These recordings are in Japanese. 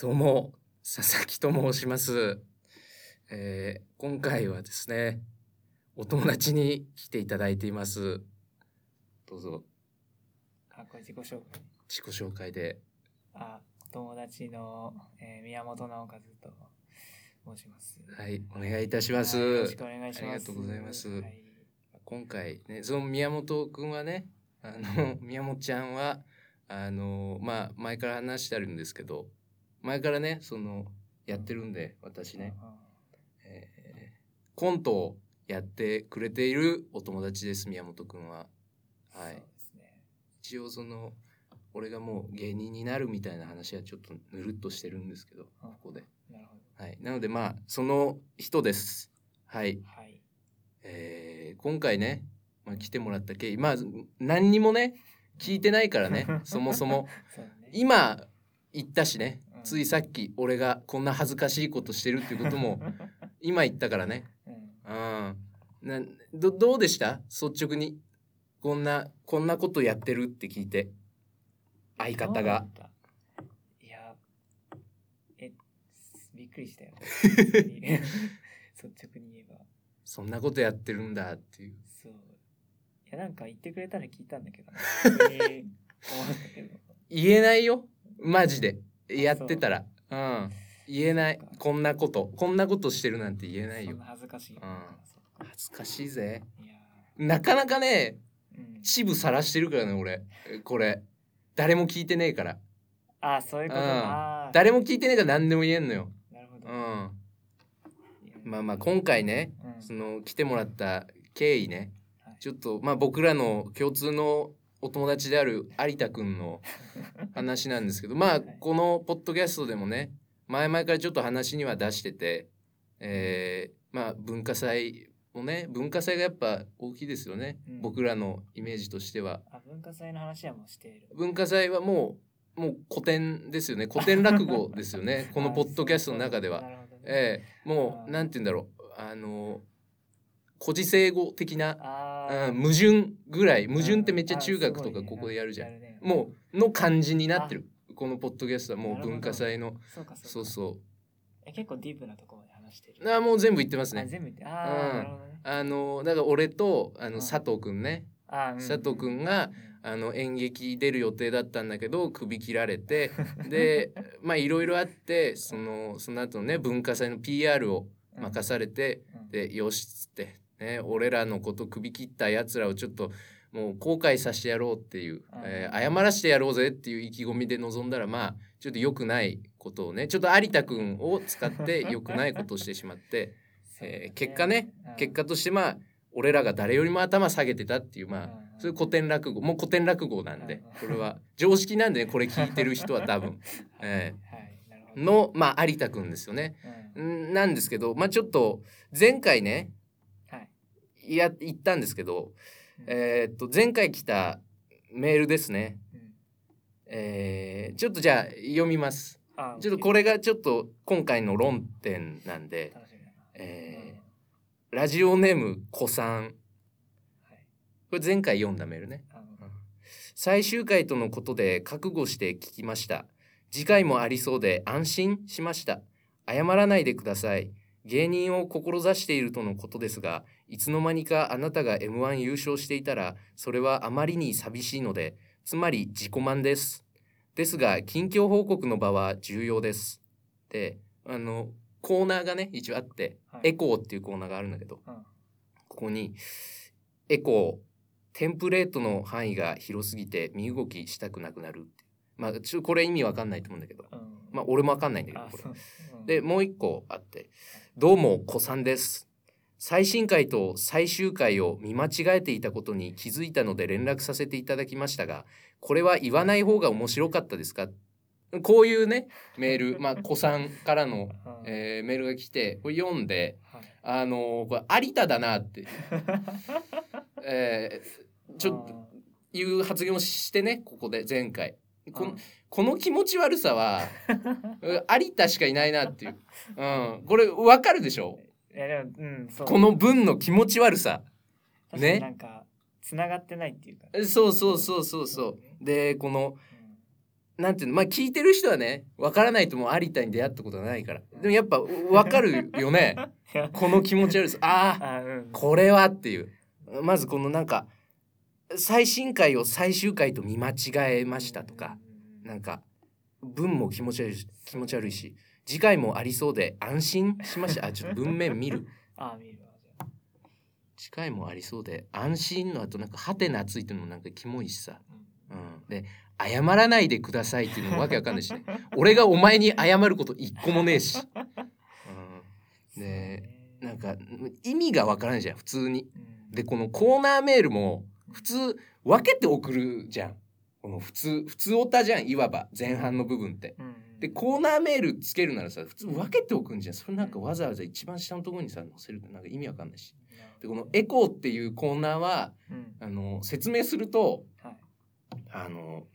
どうも佐々木と申します、えー今回はですねお友達に来ていただいています。どうぞ。あ、これ自己紹介。自己紹介で。あ、お友達の、えー宮本直和と申します。はいお願いいたします、はいよろしくお願いします。ありがとうございます。はい。今回ねその宮本くんはねあの宮本ちゃんはあのまあ前から話してあるんですけど前からねそのやってるんで私ね、えーコントをやってくれているお友達です宮本くんは。うんはいね。一応その俺がもう芸人になるみたいな話はちょっとぬるっとしてるんですけどここで。はい。なのでまあその人です。はい。ど。はい。えー今回ね、まあ、来てもらった経緯まあ何にもね聞いてないからね そもそも。ね。今言ったしね。うんついさっき俺がこんな恥ずかしいことしてるっていうことも 今言ったからねうん。うんなどどうでした？率直にこんなこんなことやってるって聞いて相方が。いや、え、びっくりしたよ。率直に言えば。そんなことやってるんだっていうそう。いや、なんか言ってくれたら聞いたんだけどね。言えないよマジでやってたら。うん。言えない。こんなこと。こんなことしてるなんて言えないよ。恥ずか。しい。ん。そっか。恥ずかしいぜ。なかなかね。チブさらしてるからね俺。これ。誰も聞いてねえから。あ、そういうことうん。か。誰も聞いてねえから何でも言えんのよ。なるほど。うん。まあまあ今回ねうん。その来てもらった経緯ね。はい。ちょっとまあ僕らの共通のお友達である有田くんの 話なんですけどまあはい。このポッドキャストでもね前々からちょっと話には出しててえーまあ文化祭もね文化祭がやっぱ大きいですよね、うん。僕らのイメージとしては。あ、文化祭の話はもうしている。文化祭はもうもう古典ですよね。古典落語ですよね。このポッドキャストの中では。あ。なるほどね。ええ。もうなんて言うんだろう。あの古事成語的なあうん矛盾ぐらい矛盾ってめっちゃうん中学とかここでやるじゃん、ね。もうの感じになってる。このポッドキャストはもう文化祭の。そうかそうえ結構ディープなところまで話してる。うあーもう全部言ってますね。あ全部言ってあー、うん。あのだから俺とあうん。の佐藤くんね、佐藤くんがあの演劇出る予定だったんだけど首切られて でまあいろいろあってそのその後ね文化祭の PR をうん任されて、うん。でよしっつって、ね、俺らのこと首切ったやつらをちょっともう後悔させてやろうっていう、うん。えー謝らせてやろうぜっていう意気込みで臨んだらまあちょっと良くないことをねちょっと有田くんを使って 良くないことをしてしまって、えー結果ねうん。結果としてまあ俺らが誰よりも頭下げてたっていうまあうんそういう古典落語もう古典落語なんでうんこれは常識なんでねこれ聞いてる人は多分。え はい。のまあ有田くんですよね。うん。んなんですけどまあちょっと前回ねはいや言ったんですけど、うん。えーっと前回来たメールですね、うん。えーちょっとじゃあ読みます。あちょっとこれがちょっと今回の論点なんで、えうんラジオネーム子さん。はい。これ前回読んだメールね。最終回とのことで覚悟して聞きました。次回もありそうで安心しました。謝らないでください芸人を志しているとのことですがいつの間にかあなたが M1 優勝していたらそれはあまりに寂しいのでつまり自己満です。ですが近況報告の場は重要です。であのコーナーがね一応あって、はい。エコーっていうコーナーがあるんだけどうん。ここにエコーテンプレートの範囲が広すぎて身動きしたくなくなるまあちょこれ意味わかんないと思うんだけど。うん。まあ俺もわかんないんだけどこれ。でもう一個あって「どうも子さんです」最新回と最終回を見間違えていたことに気づいたので連絡させていただきましたがこれは言わない方が面白かったですか？こういうねメール。まあ子さんからの、うんえーメールが来てこれ読んではい。あのーこれ有田だなって、えーちょっという発言をしてねここで前回このこの気持ち悪さはうん有田しかいないなっていう、うん、これわかるでしょ？いやでもうんそう。この文の気持ち悪さ。確かにね。なんか繋がってないっていうか。そうそうそうそうそう。でこのなんていうの？まあ聞いてる人はねわからないともう有田に出会ったことはないから。でもやっぱわかるよね。いや。この気持ち悪いですあああうん。これはっていう。まずこのなんか最新回を最終回と見間違えましたとかなんか文も気持ち悪いし気持ち悪いし次回もありそうで安心しましたあちょっと文面見る。あ見る次回もありそうで安心の後なんかハテナついてるのもなんかキモいしさ、うん。うん、で謝らないでくださいっていうのもわけわかんないしね。俺がお前に謝ること一個もねえし、うん、そうねね。なんか意味がわからないじゃん普通に。うん。でこのコーナーメールも普通分けて送るじゃん。この普通普通オタじゃん。いわば前半の部分って。うんでコーナーメールつけるならさ普通分けておくんじゃん。それなんかわざわざ一番下のところにさ載せるってなんか意味わかんないし。でこの「エコー」っていうコーナーはうん。あの説明するとはい。あの、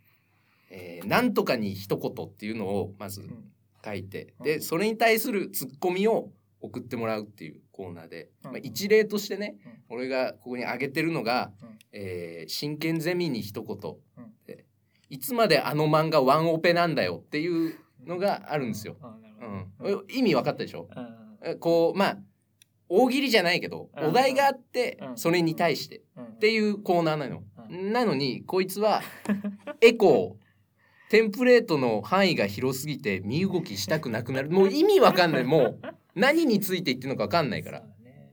えーなんとかに一言っていうのをまずうん。書いてうん。でそれに対するツッコミを送ってもらうっていうコーナーで、うん。まあ、一例としてねうん。俺がここに挙げてるのがうん「えー真剣ゼミに一言。いつまであの漫画ワンオペなんだよ」っていうのがあるんですよ。うん、意味分かったでしょ？うこうまあ大喜利じゃないけどうん。お題があってうん。それに対してうん。っていうコーナーなの。うなのにこいつは エコーテンプレートの範囲が広すぎて身動きしたくなくなる。もう意味わかんない。もう何について言ってるのかわかんないから。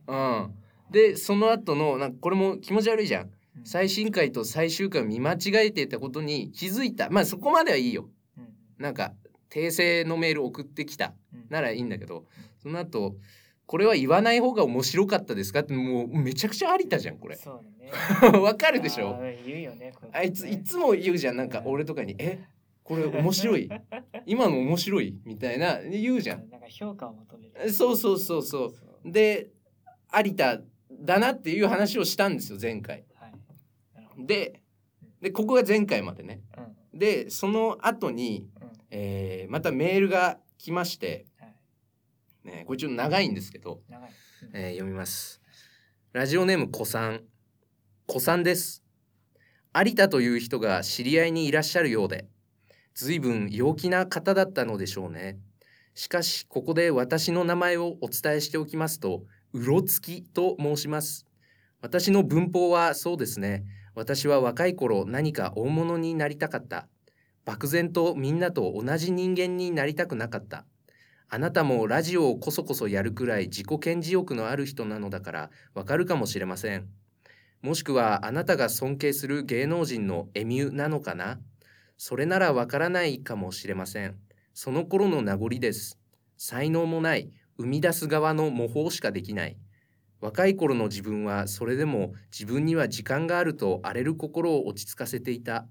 そう。ん、でその後のなんかこれも気持ち悪いじゃん。うん。最新回と最終回を見間違えていたことに気づいた。まあそこまではいいよ。うん。なんか訂正のメール送ってきたうん。ならいいんだけど。その後これは言わない方が面白かったですかってもうめちゃくちゃ有田じゃんこれ。そうだね。わかるでしょ。あね。あいついつも言うじゃん。なんか俺とかに「え？これ面白い 今の面白い?」みたいな言うじゃん。なんか評価を求めるそうそうそうそうで有田だなっていう話をしたんですよ前回。はいででここが前回までね。うんでその後に、うんえーまたメールが来まして、はいね、これちょっと長いんですけど、長いうんえー読みます。ラジオネーム子さん。子さんです。有田という人が知り合いにいらっしゃるようで、随分陽気な方だったのでしょうね。しかし、ここで私の名前をお伝えしておきますと、うろつきと申します。私の文法はそうですね。私は若い頃何か大物になりたかった。漠然とみんなと同じ人間になりたくなかった。あなたもラジオをこそこそやるくらい自己顕示欲のある人なのだからわかるかもしれません。もしくはあなたが尊敬する芸能人のエミューなのかな？それならわからないかもしれません。その頃の名残です。才能もない、生み出す側の模倣しかできない。若い頃の自分はそれでも自分には時間があると荒れる心を落ち着かせていた。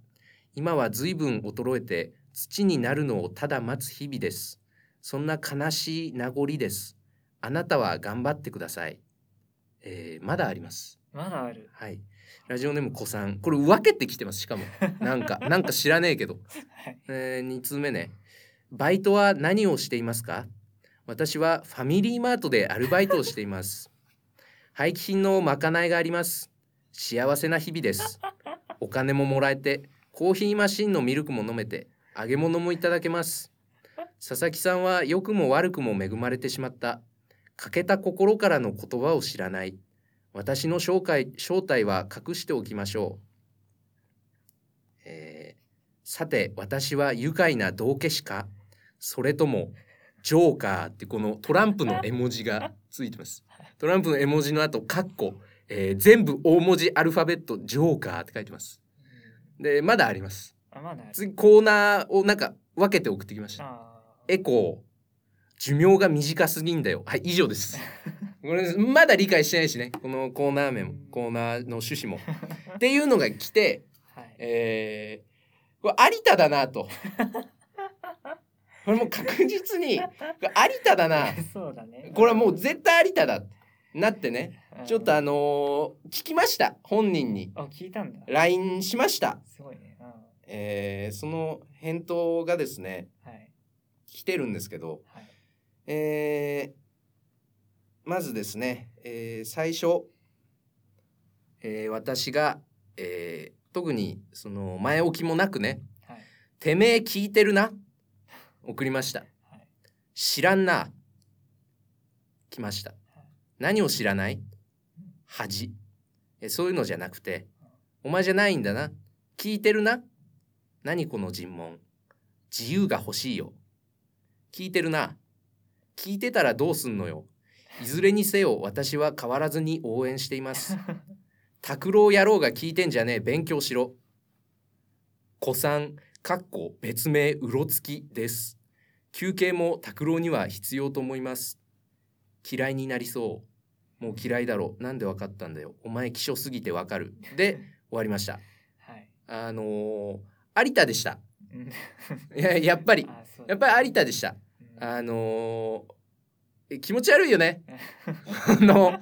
今は随分衰えて土になるのをただ待つ日々です。そんな悲しい名残です。あなたは頑張ってください。えーまだあります。まだあるはい。ラジオネーム子さん。これ分けてきてます。しかも。なんか、なんか知らねえけど。はいえー、2通目ね。バイトは何をしていますか？私はファミリーマートでアルバイトをしています。廃棄品のまかないがあります。幸せな日々です。お金ももらえて、コーヒーマシンのミルクも飲めて、揚げ物もいただけます。佐々木さんは良くも悪くも恵まれてしまった。欠けた心からの言葉を知らない。私の正体正体は隠しておきましょう。えーさて私は愉快な道化師か？それともジョーカーってこのトランプの 絵文字がついてます。トランプの絵文字の後カッコ、えー全部大文字アルファベットジョーカーって書いてます。うんでまだあります。あま次コーナーをなんか分けて送ってきました。あエコー寿命が短すぎんだよ。はい以上です。これまだ理解してないしね。このコーナー名もコーナーの趣旨も。っていうのが来て、ーはい。えーこれ有田だなと。これもう確実に有田だな。そうだね。これはもう絶対有田だなってね。うん。ちょっとあのー聞きました。本人に。あ聞いたんだ。LINE しました、すごいね。うん。えーその返答がですねはい。来てるんですけど、はい。えーまずですね、えー最初、えー私が、えー特にその前置きもなくねはい。てめえ聞いてるな送りました。はい。知らんな来ました。はい。何を知らない？恥。えそういうのじゃなくてお前じゃないんだな聞いてるな何この尋問自由が欲しいよ。聞いてるな聞いてたらどうすんのよいずれにせよ私は変わらずに応援しています。拓郎野郎が聞いてんじゃねえ勉強しろ。古参かっこ別名うろつきです。休憩も拓郎には必要と思います。嫌いになりそう。もう嫌いだろなんでわかったんだよ。お前希少すぎてわかる。で終わりました。はい。あのー有田でした。うん。いややっぱり。やっぱり有田でした。うん。あのーえ気持ち悪いよね。あの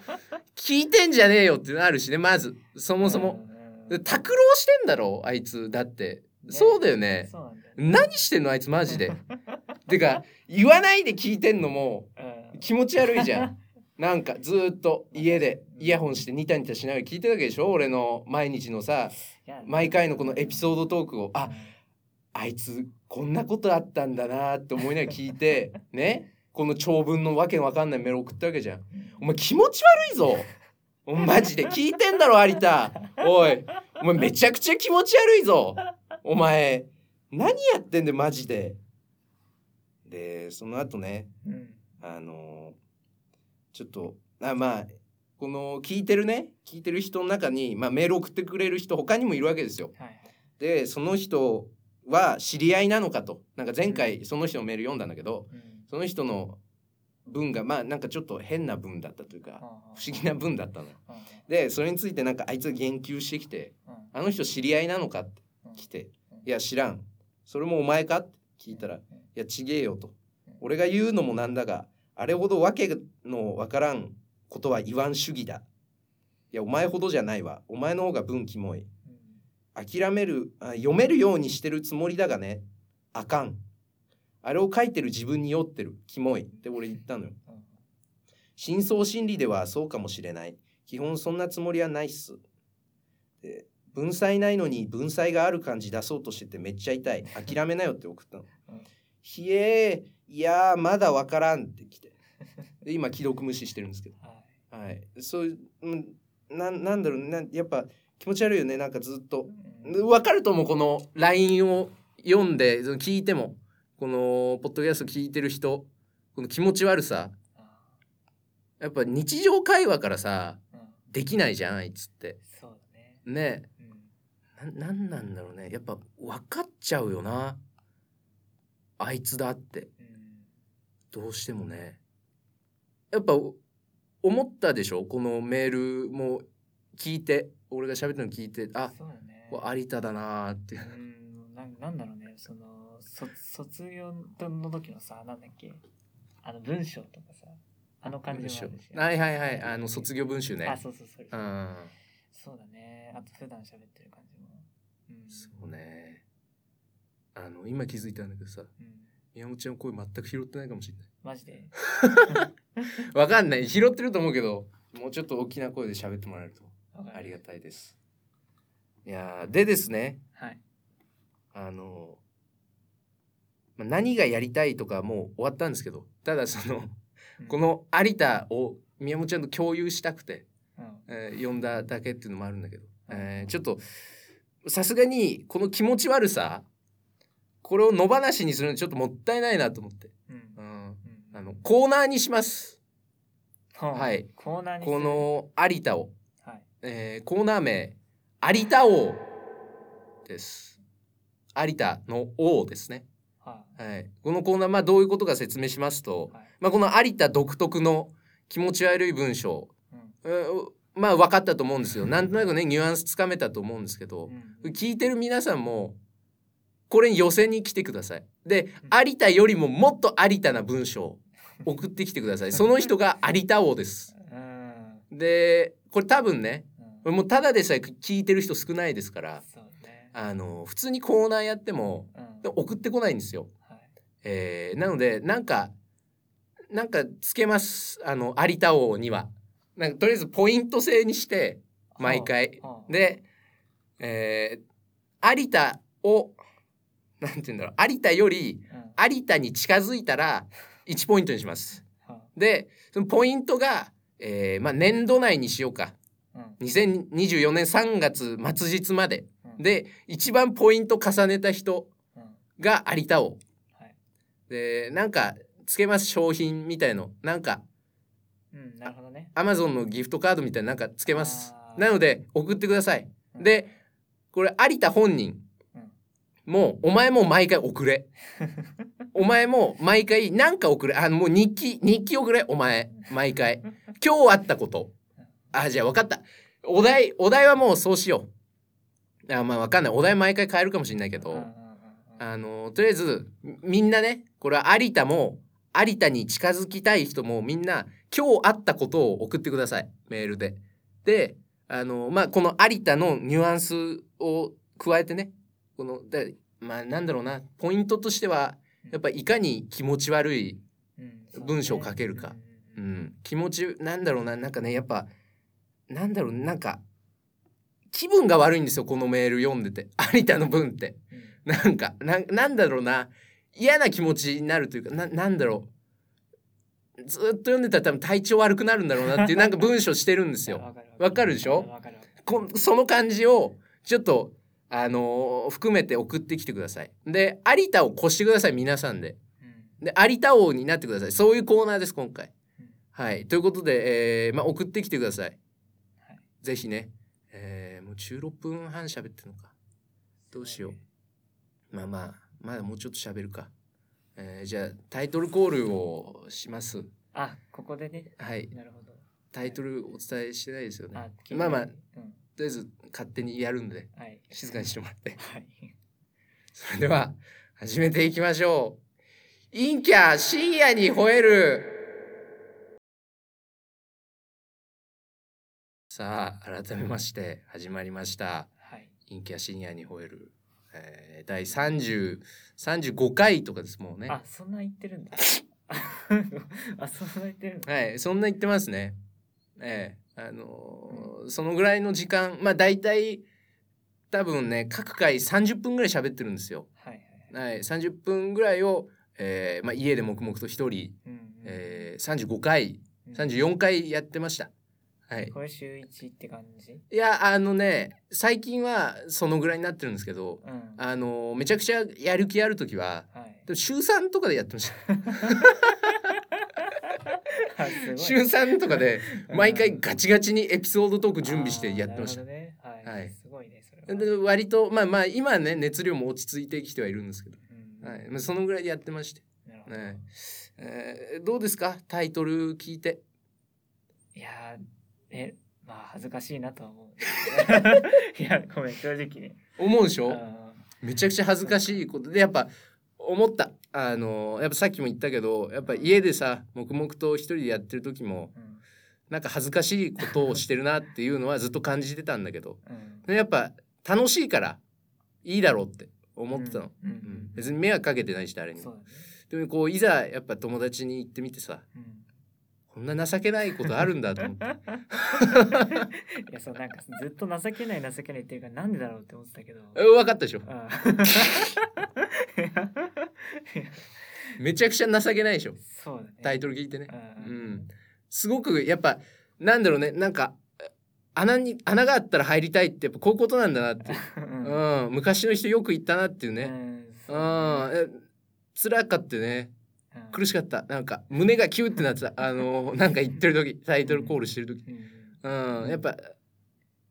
聞いてんじゃねえよってなるしねまず。そもそも。拓郎してんだろあいつ。だって、そうだよね。そうだよ何してんのあいつマジで。てか言わないで聞いてんのもうん。気持ち悪いじゃん。なんかずーっと家でイヤホンしてニタニタしながら聞いてるわけでしょ俺の毎日のさ毎回のこのエピソードトークを。あうん。あいつこんなことあったんだなって思いながら聞いて ねこの長文のわけわかんないメール送ったわけじゃん。お前気持ち悪いぞ。マジで。聞いてんだろ有田。おい。お前めちゃくちゃ気持ち悪いぞ。お前。何やってんだよマジで。でその後ね。うん。あのちょっとあまあこの聞いてるね。聞いてる人の中に、まあ、メール送ってくれる人他にもいるわけですよ。はいはい。でその人は知り合いなのかと。なんか前回その人のメール読んだんだけど。うんその人の文がまあなんかちょっと変な文だったというか不思議な文だったの。でそれについてなんかあいつが言及してきてうん「あの人知り合いなのか?」ってうん。来て「いや知らん。それもお前か?」って聞いたら「いやちげえよ」と。うん「俺が言うのもなんだがあれほどわけのわからんことは言わん主義だ」「いやお前ほどじゃないわ。お前の方が文キモい」うん。諦めるあ読めるようにしてるつもりだがねあかんあれを書いてる自分に酔ってるキモいって俺言ったのよ。うん深層心理ではそうかもしれない。基本そんなつもりはないっす。で文才ないのに文才がある感じ出そうとしててめっちゃ痛い。諦めなよって送ったの。うん。ひえーいやーまだわからんって来て。で今既読無視してるんですけど。はい。はい。そういううんなんなんだろうなやっぱ気持ち悪いよね。なんかずっと。うん。わかると思うこの LINE を読んで聞いてもこのポッドキャスト聞いてる人この気持ち悪さあやっぱ日常会話からさーうん。できないじゃんあいつって。そうだね。ね。うん。ななんなんだろうね。やっぱ分かっちゃうよな。あいつだって。うん。どうしてもね。やっぱ思ったでしょ？このメールも聞いて俺が喋ったの聞いてあね。有田だなーって。うんなんなんだろうねそのそ卒業の時のさなんだっけあの文章とかさあの感じもあるし。はいはいはいあの卒業文集ね。あそうそうそう。うん。そうだね。あと普段喋ってる感じも。うん。そうね。あの今気づいたんだけどさうん。宮本ちゃんの声全く拾ってないかもしれない。マジで？わかんない。拾ってると思うけどもうちょっと大きな声で喋ってもらえるとありがたいです。いやーでですね。はいあのまあ何がやりたいとかもう終わったんですけどただそのうん。この有田を宮本ちゃんと共有したくて、うん。えー呼んだだけっていうのもあるんだけど、うん。えーちょっとさすがにこの気持ち悪さこれを野放しにするのちょっともったいないなと思って、うん。うん、うん。あのコーナーにします。ははい。コーナーにこの有田を、はい。えーコーナー名有田王です有田の王ですね。ははい、このコーナー、まあ、どういうことか説明しますとい、はい。まあ、この有田独特の気持ち悪い文章、うん。うんまあ分かったと思うんですよ。なんとなくねニュアンスつかめたと思うんですけどう、ん。聞いてる皆さんもこれに寄せに来てください。で有田よりももっと有田な文章 送ってきてください。その人が有田王です。うん。でこれ多分ねうん。もうただでさえ聞いてる人少ないですからあの普通にコーナーやってもうん。送ってこないんですよ。はい。えーなのでなんかなんかつけます。あの有田王には。なんかとりあえずポイント制にして毎回。はあで、えー有田をなんて言うんだろう。有田よりうん。有田に近づいたら1ポイントにします。はでそのポイントが、えーまあ、年度内にしようか。うん。2024年3月末日まで。うんで一番ポイント重ねた人うんが有田王。はい。でなんかつけます商品みたいの。なんかうんなるほどね。アマゾンのギフトカードみたいななんかつけます。なので送ってください。うん。でこれ有田本人。うん。もうお前も毎回送れ。お前も毎回なんか送れ。あのもう日記日記送れ。お前毎回。今日あったこと。あじゃあ分かった。お題お題はもうそうしようあまあ分かんない。お題毎回変えるかもしれないけど、あのとりあえずみみんなねこれは有田も有田に近づきたい人もみんな今日あったことを送ってください。メールで。であのまあこの有田のニュアンスを加えてねこのでまあなんだろうなポイントとしてはやっぱいかに気持ち悪い、文章を書けるか。うん、気持ちなんだろうななんかねやっぱなんだろうなんか気分が悪いんですよこのメール読んでて 有田の文って。うんなんかななんだろうな嫌な気持ちになるというかななんだろうずっと読んでたら多分体調悪くなるんだろうなっていう なんか文章してるんですよ。わかるでしょ？こその感じをちょっとあのー含めて送ってきてください。で有田を越してください皆さんで。うんで有田王になってください。そういうコーナーです今回うん。はいということで、えーまあ、送ってきてください。はいぜひね、えーもう16分半喋ってるのか。どうしよう。まあまあまだもうちょっと喋るか、えーじゃあタイトルコールをします。あここでね。はい。なるほど。タイトルお伝えしてないですよね。あまあまあうん。とりあえず勝手にやるんではい。静かにしてもらって。はい。それでは始めていきましょう。陰キャ深夜に吠えるさあ改めまして始まりました。はい。陰キャ深夜に吠える、えー第30 35回とかですもんね。あそんな言ってるんだ。あそんな言ってるんだはい、そんな言ってますね。ええ、あのーそのぐらいの時間、まあ大体多分ね各回30分ぐらい喋ってるんですよ。はいはいはい。はい、30分ぐらいを、えーまあ、家で黙々と一人、うんうんえー、35回うん。34回やってました。はい、これ週一って感じ？いやあのね最近はそのぐらいになってるんですけど、うん。あのーめちゃくちゃやる気ある時ははい。でも週3とかでやってました。週3とかでうん。毎回ガチガチにエピソードトーク準備してやってました。ね。はい、はい。すごいねそれは。で割とまあまあ今はね熱量も落ち着いてきてはいるんですけど、うん。はい。まあ、そのぐらいでやってまして、なるほど。はい。えーどうですか？タイトル聞いて。いやーえまあ恥ずかしいなとは思う。いやごめん正直ね思うでしょ？あめちゃくちゃ恥ずかしいことでやっぱ思った。あのやっぱさっきも言ったけどやっぱ家でさ黙々と一人でやってる時もーうん。なんか恥ずかしいことをしてるなっていうのはずっと感じてたんだけど。うん。でやっぱ楽しいからいいだろうって思ってたの、うん。うん。うん。別に迷惑かけてないし誰にも。ね。でもこういざやっぱ友達に行ってみてさうんこんな情けないことあるんだと思って。いやそうなんかずっと情けない情けないっていうかなんでだろうって思ってたけど。え分かったでしょ。あめちゃくちゃ情けないでしょ。そうだね。タイトル聞いてね。ううんん。すごくやっぱなんだろうねなんか穴に穴があったら入りたいってやっぱこういうことなんだなって、う。んうん、昔の人よく言ったなっていうね、うんうん。辛かってね。うん苦しかった。なんか胸がキューってなってた。あのなんか言ってる時タイトルコールしてる時。うん。うん。やっぱ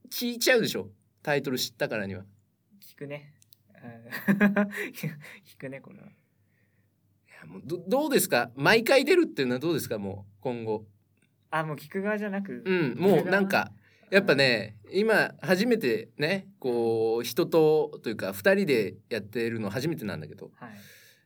聞いちゃうでしょ？タイトル知ったからには。聞くね。うん。聞くねこれは。いやもうどどうですか？毎回出るっていうのはどうですか？もう今後。あもう聞く側じゃなくうん。もうなんかやっぱね今初めてねこう人とというか2人でやってるの初めてなんだけど。はい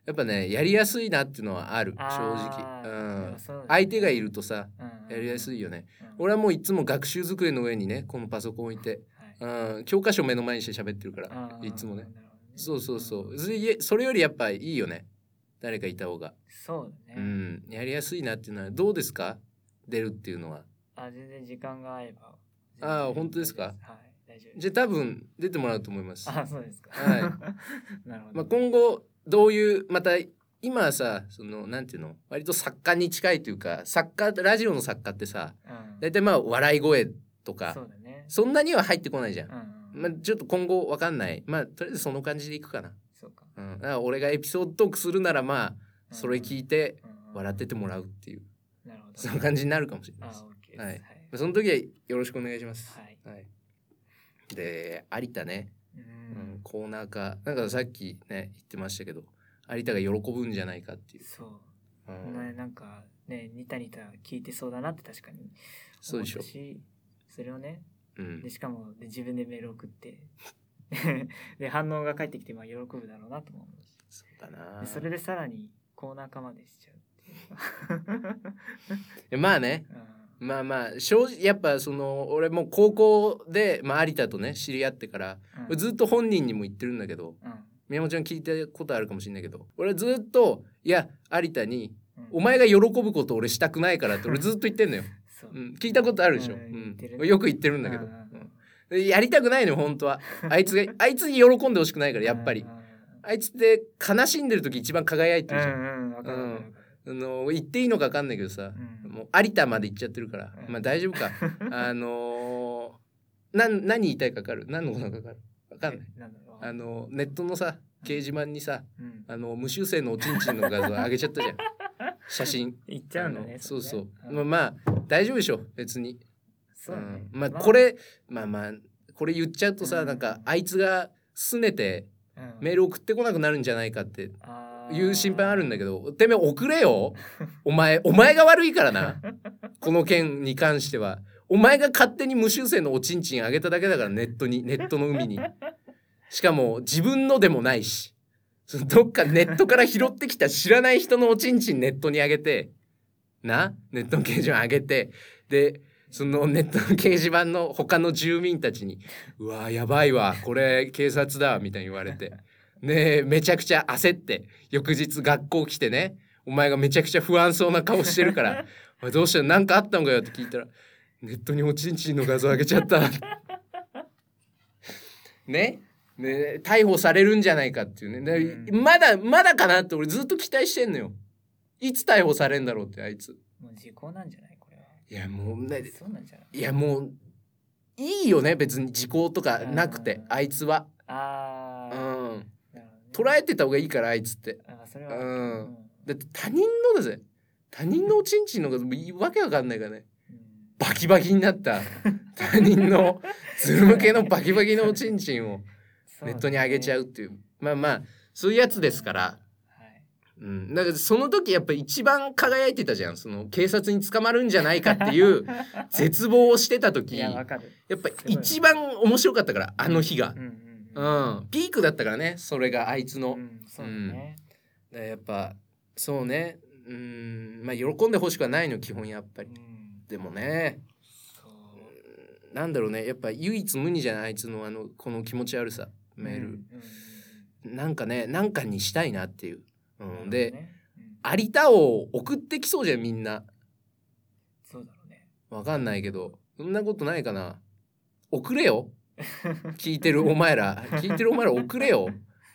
やっぱねやりやすいなっていうのはある正直、うん、相手がいるとさうん。やりやすいよね。うん。俺はもういつも学習机の上にねこのパソコン置いて、はい。うん、教科書目の前にして喋ってるからいつもね。そうそうそう。それよりやっぱいいよね。誰かいた方が、そうだうねん。やりやすいなっていうのはどうですか？出るっていうのは。あ全然時間が合えば。あー本当ですか？はい。大丈夫じゃあ多分出てもらうと思います。あそうですか。はい。なるほど、まあ、今後どういうまた今はさそのなんていうの？割と作家に近いというか作家ラジオの作家ってさうん。大体まあ笑い声とそかうだね。そんなには入ってこないじゃん。うんうんまあ、ちょっと今後わかんない。まあとりあえずその感じでいくかな。そうか。うん、だから俺がエピソードトークするならまあそれ聞いてうんうん。笑っててもらうっていうなるほどその感じになるかもしれないあです。ははい。い、その時はよろしくお願いします。はい。はい、で有田ね、ううんん、コーナー化なんかさっきね言ってましたけど有田が喜ぶんじゃないかっていう。そう。うん。ね、なんかねニタニタ聞いてそうだなって確かにそうでしょ。それをねうん。でしかもで自分でメール送って で反応が返ってきてまあ喜ぶだろうなとも思うし。そうだな。でそれでさらにコーナー化までしちゃうっていう。まあね。うんまあまあ正直やっぱその俺も高校で、まあ、有田とね知り合ってからうん。ずっと本人にも言ってるんだけどうん。宮本ちゃん聞いたことあるかもしれないけど俺ずっといや有田にうん「お前が喜ぶこと俺したくないから」って俺ずっと言ってんのよ、そう。うん、聞いたことあるでしょ、うん。よく言ってるんだけど、やりたくないのよ本当は。あいつがあいつに喜んでほしくないからやっぱり。あいつって悲しんでる時一番輝いてるじゃん、うんあの言っていいのか分かんないけどさ、もう有田まで行っちゃってるから、うん。まあ大丈夫か。あのー、なん何言いたいか分かる？何のことか分かる？分かんない。あのネットのさ掲示板にさうん。あの無修正のおちんちんの画像上げちゃったじゃん。写真。言っちゃうんだねあのそうそう、まあまあ大丈夫でしょ別に、そうだね。うん。まあ。これまあまあこれ言っちゃうとさ、うん。なんかあいつが拗ねてうん。メール送ってこなくなるんじゃないかっていう心配あるんだけどてめえ送れよ。お前お前が悪いからな。この件に関しては。お前が勝手に無修正のおちんちん上げただけだからネットにネットの海に。しかも自分のでもないし。どっかネットから拾ってきた知らない人のおちんちんネットに上げて。な？ネットの掲示板上げて。でそのネットの掲示板の他の住民たちに「うわやばいわ。これ警察だ」みたいに言われて。ねえめちゃくちゃ焦って翌日学校来てねお前がめちゃくちゃ不安そうな顔してるから「おいどうしたの？何かあったのかよ」って聞いたら「ネットにおちんちんの画像上げちゃった」ね？ね逮捕されるんじゃないかっていうね。でうん。まだまだかなって俺ずっと期待してんのよ。いつ逮捕されんだろうってあいつ。もう時効なんじゃない？これは。いやもうねそうなんじゃない？いやもういいよね別に時効とかなくてうん。あいつは。うんああ捉えてた方がいいからあいつって。あそれはうん。だって他人のだぜ。他人のおちんちんのがいいわけわかんないからね。うん。バキバキになった。他人のズル向けのバキバキのおちんちんをネットに上げちゃうっていう。まあまあそういうやつですから。はい。うん、だからその時やっぱ一番輝いてたじゃん。その警察に捕まるんじゃないかっていう 絶望をしてた時。いやっぱ一番面白かったからあの日が。う、んうん。ううんん、ピークだったからねそれがあいつの、うんそうだね。だからやっぱそうね。うん。まあ喜んでほしくはないの基本やっぱり。うん。でもね。なんだろうね。やっぱ唯一無二じゃないあいつのあのこの気持ち悪さメール、うんうんうん。なんかねなんかにしたいなっていう、う、うんんで、ね。うん。有田を送ってきそうじゃんみんな。そうだろうね。わかんないけど。そんなことないかな。送れよ 聞いてるお前ら聞いてるお前ら送れよ。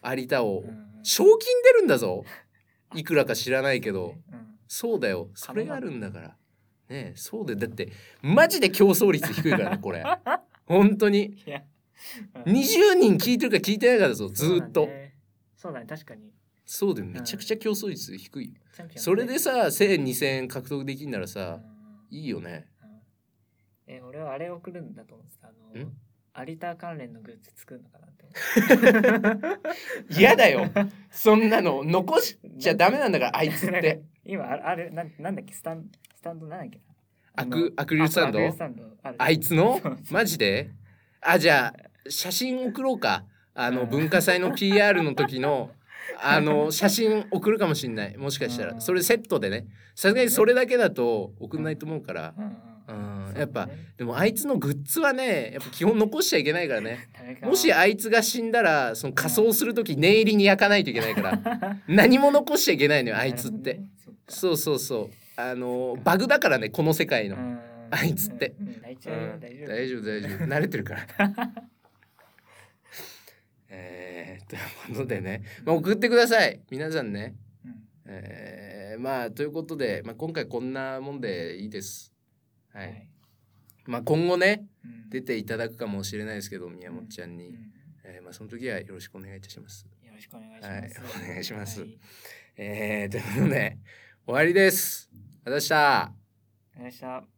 有田を。うん。賞金出るんだぞ。いくらか知らないけど。うん。そうだよ。それがあるんだから。ねえそうだよ。だってマジで競争率低いからねこれ。本当に。いや。20人聞いてるか聞いてないからだぞずーっと。そうだね。そうだね。確かに。そうだよ。めちゃくちゃ競争率低いそれでさ1000円2000円獲得できんならうさん。いいよね。うん。え俺はあれ送るんだと思ってた。あのん？有田関連のグッズ作るのかなって。嫌だよ。そんなの。残しちゃダメなんだからあいつって。今あれなんなんだっけ？スタンスタンドなんだっけ？なアクアクリルスタンド？あアクリルスタンド。ある。あいつの？マジで？あじゃあ写真送ろうか。あのうん。文化祭の PR の時のあの写真送るかもしんない。もしかしたうん。らそれセットでね。さすがにそれだけだと送んないと思うから。うんやっぱねでもあいつのグッズはねやっぱ基本残しちゃいけないからね。もしあいつが死んだらその仮装する時念入りに焼かないといけないから。何も残しちゃいけないのよあいつって。そうそうそう。あのバグだからねこの世界の。うん。あいつって。大丈夫。大丈夫大丈夫。慣れてるから。えー、ということでね、まあ、送ってください。皆さんね。うん。えー、まあということで、まあ、今回こんなもんでいいです。はい、はいまあ今後ねうん。出ていただくかもしれないですけど宮本ちゃんに、うん。えーまあ、その時はよろしくお願いいたします。よろしくお願いします。はいお願いします。はい。えー、ということで終わりです。ありがとうございました。お願いしました。